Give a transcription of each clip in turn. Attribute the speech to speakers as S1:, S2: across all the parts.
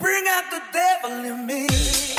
S1: Bring out the devil in me.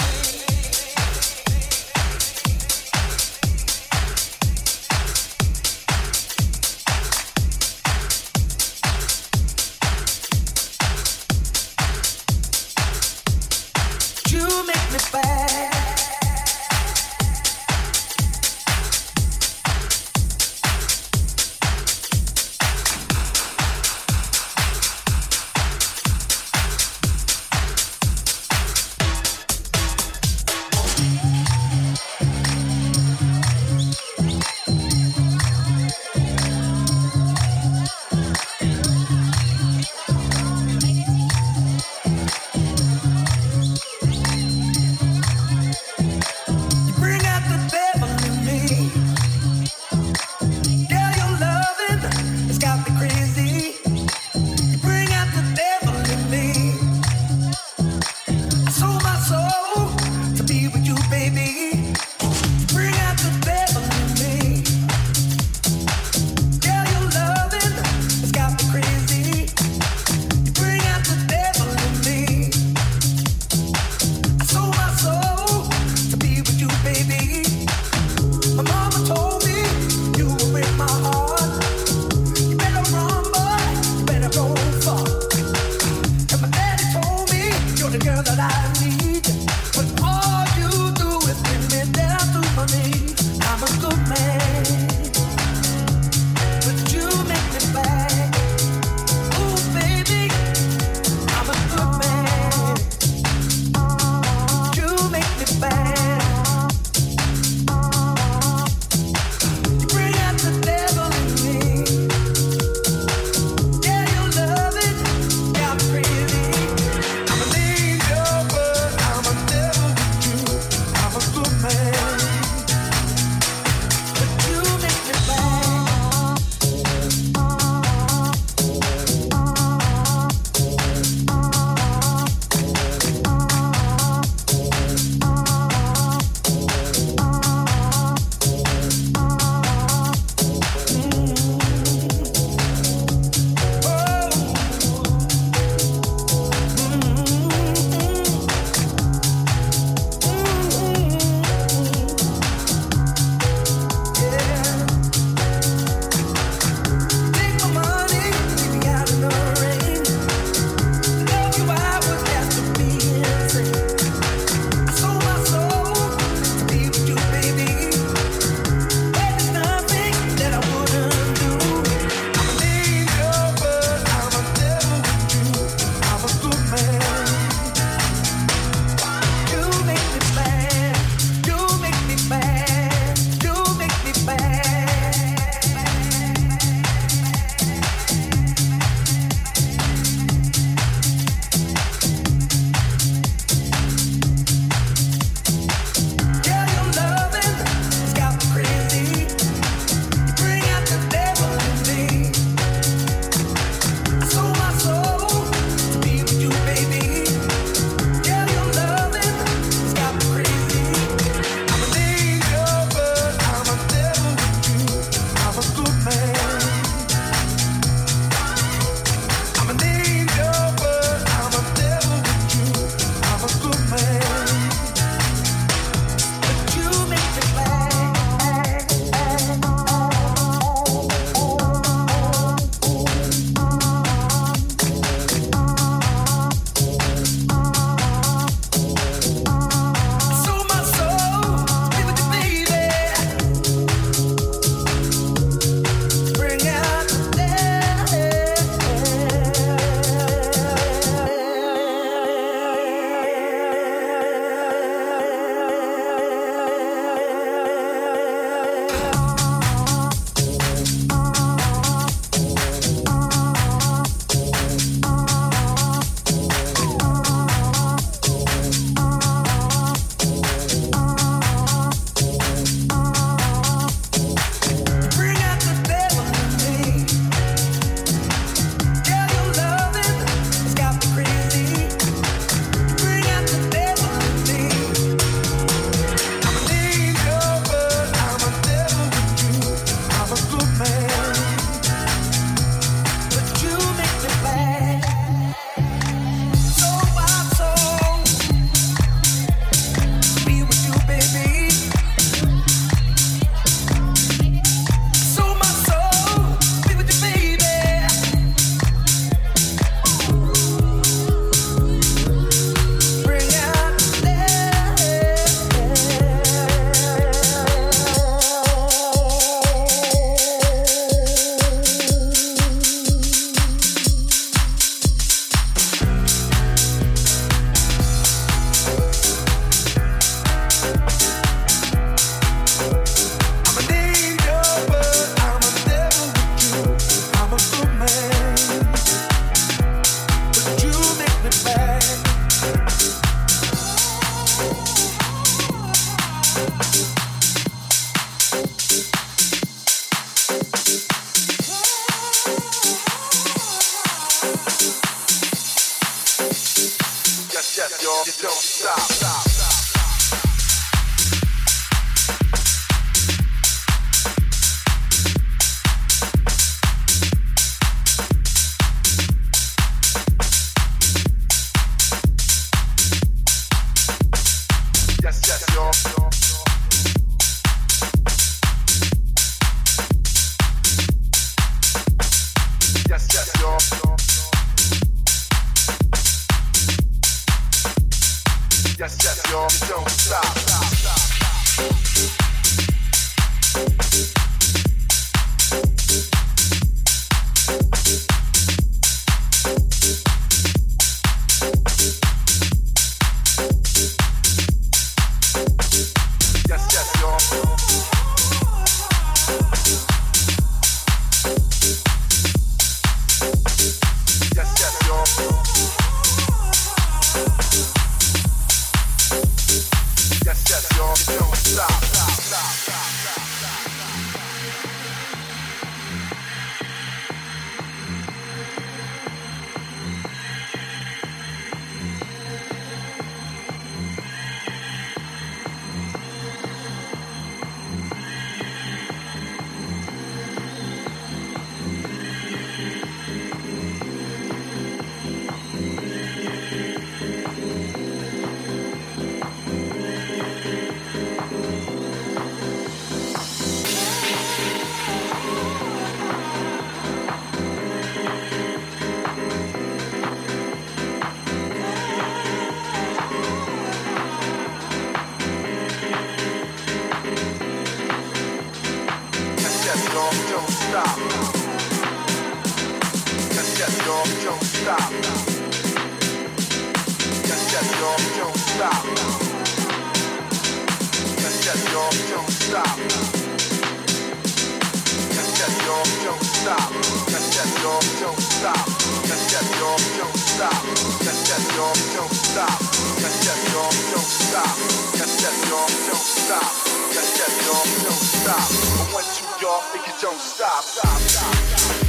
S1: don't stop, stop, stop, stop.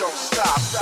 S1: don't stop.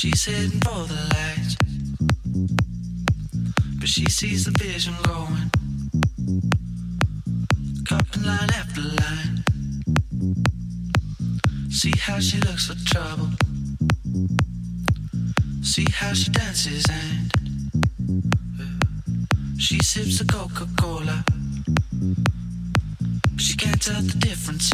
S1: She's heading for the lights, but she sees the vision going. Copping line after line. See how she looks for trouble. See how she dances and uh, she sips a Coca Cola. She can't tell the difference.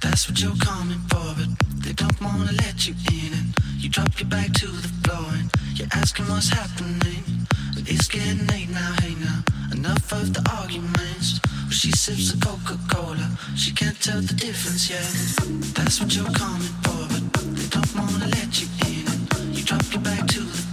S1: That's what you're coming for, but they don't wanna let you in, and you drop your bag to the floor, and you're asking what's happening. But it's getting late now, hey now. Enough of the arguments. Well, she sips a Coca Cola, she can't tell the difference yet. That's what you're coming for, but they don't wanna let you in, and you drop your bag to the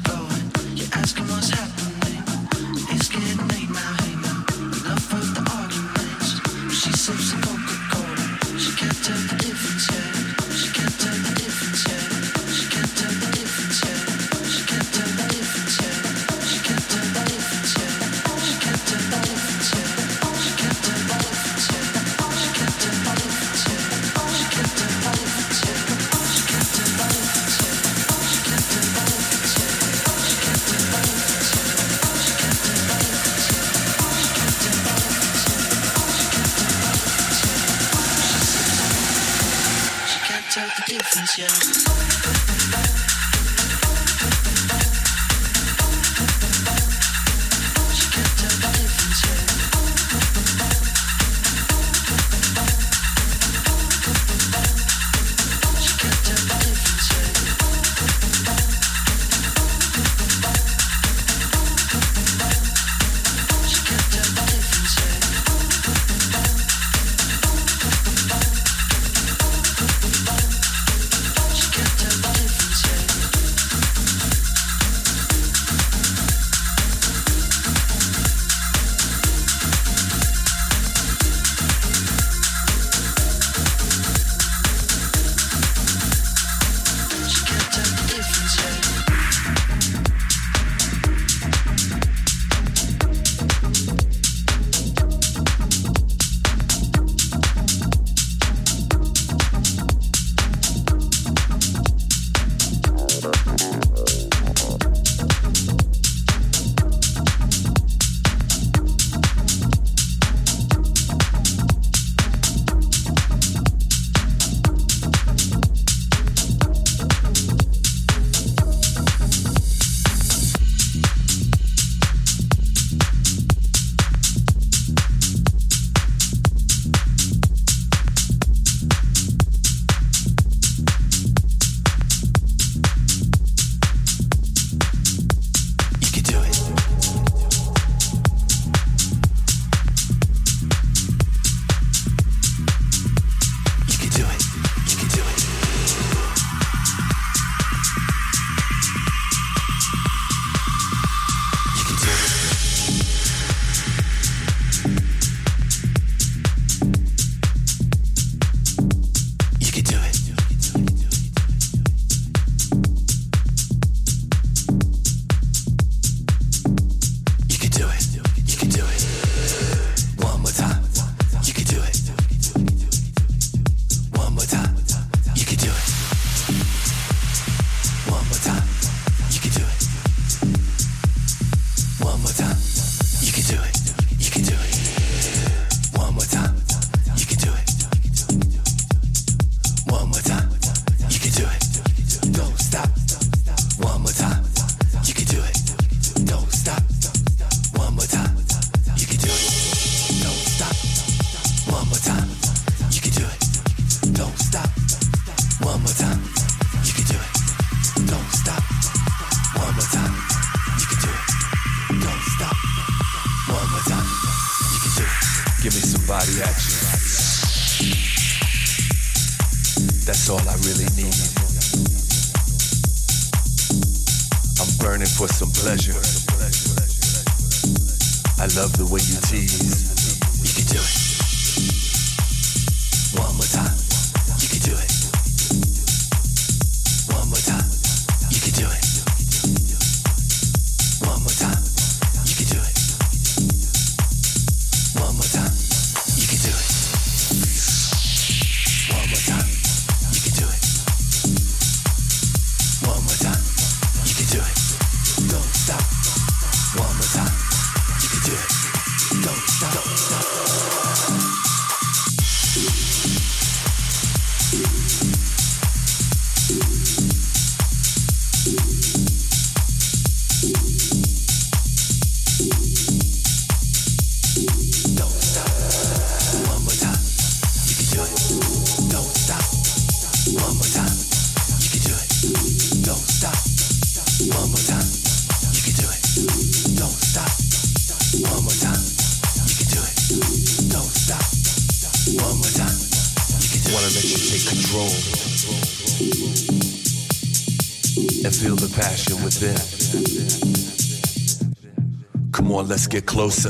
S1: Let's get closer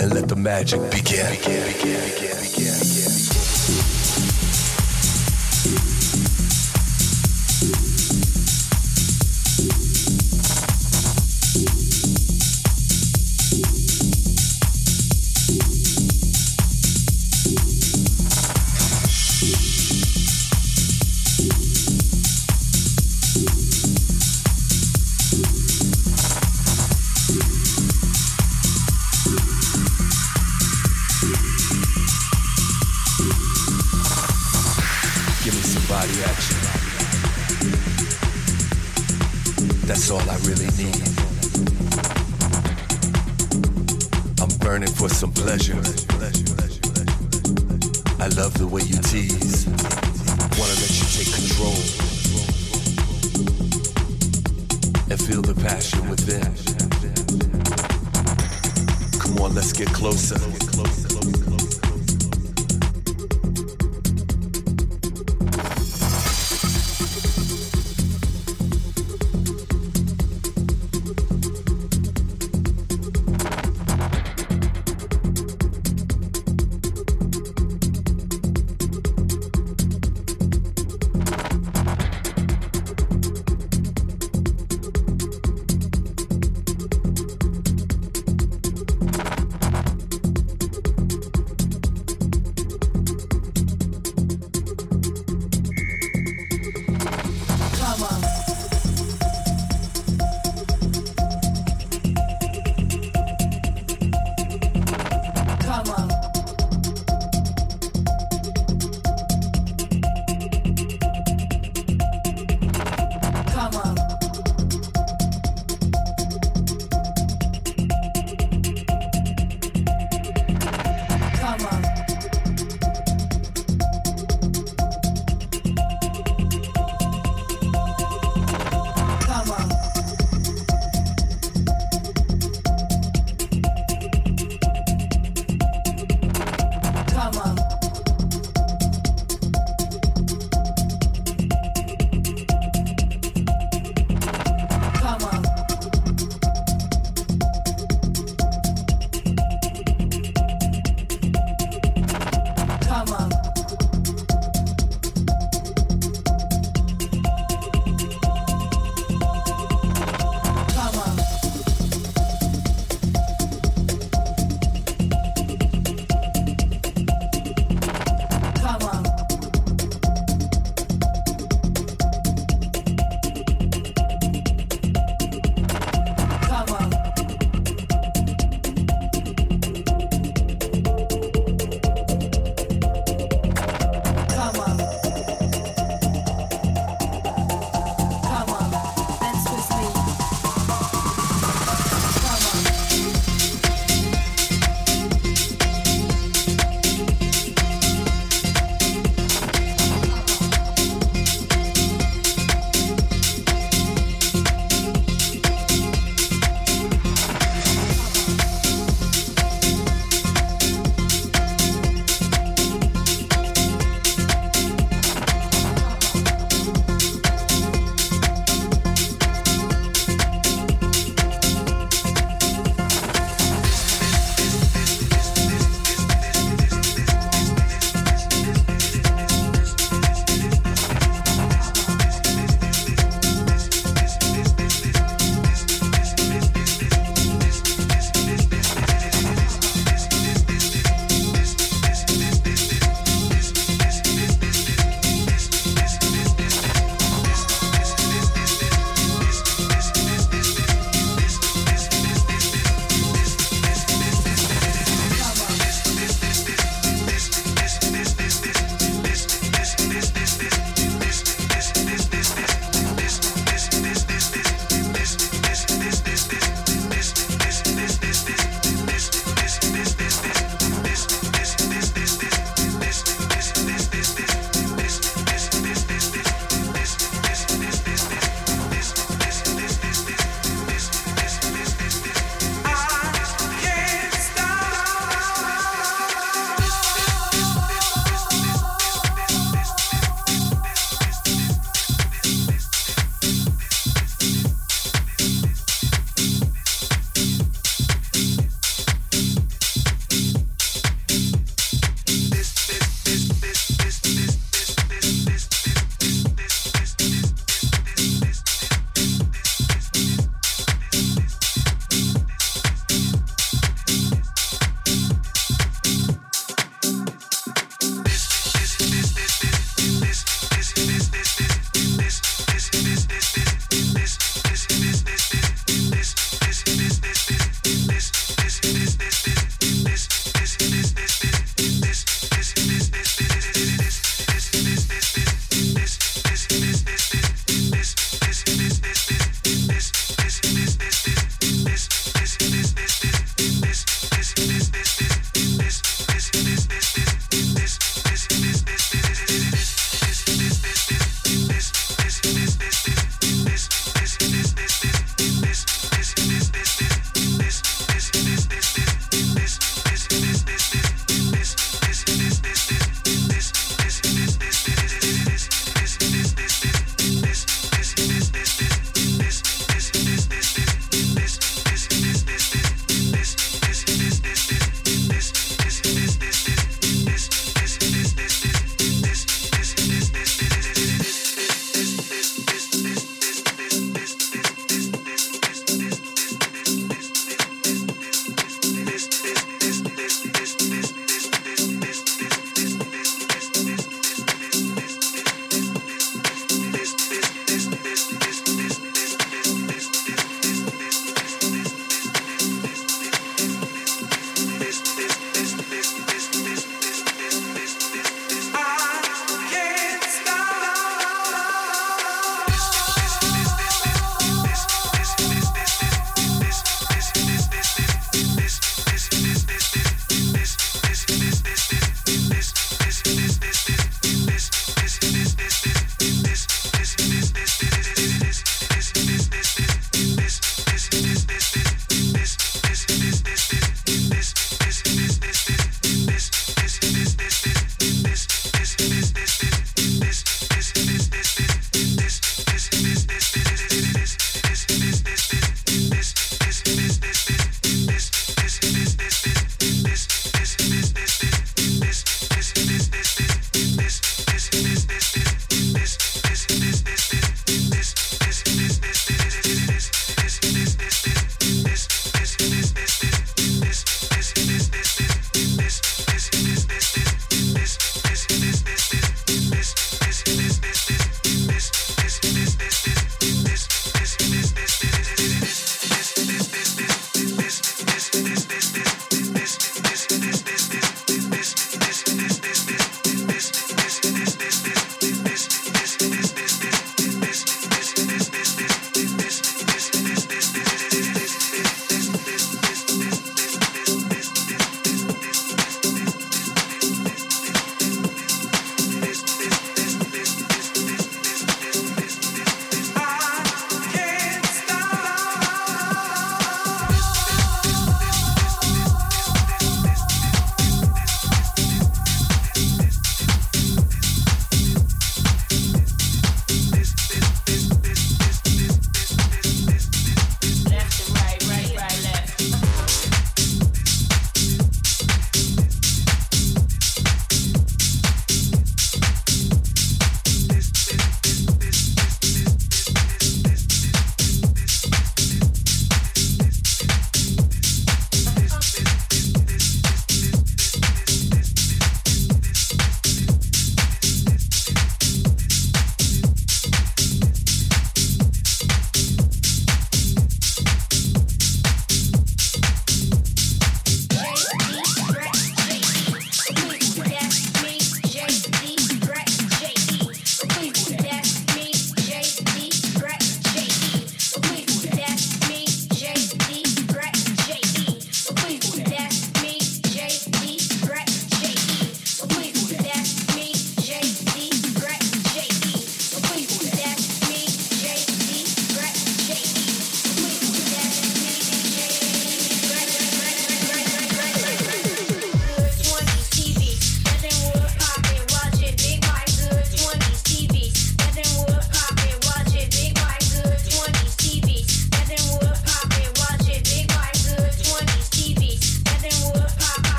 S1: and let the magic begin. begin, begin, begin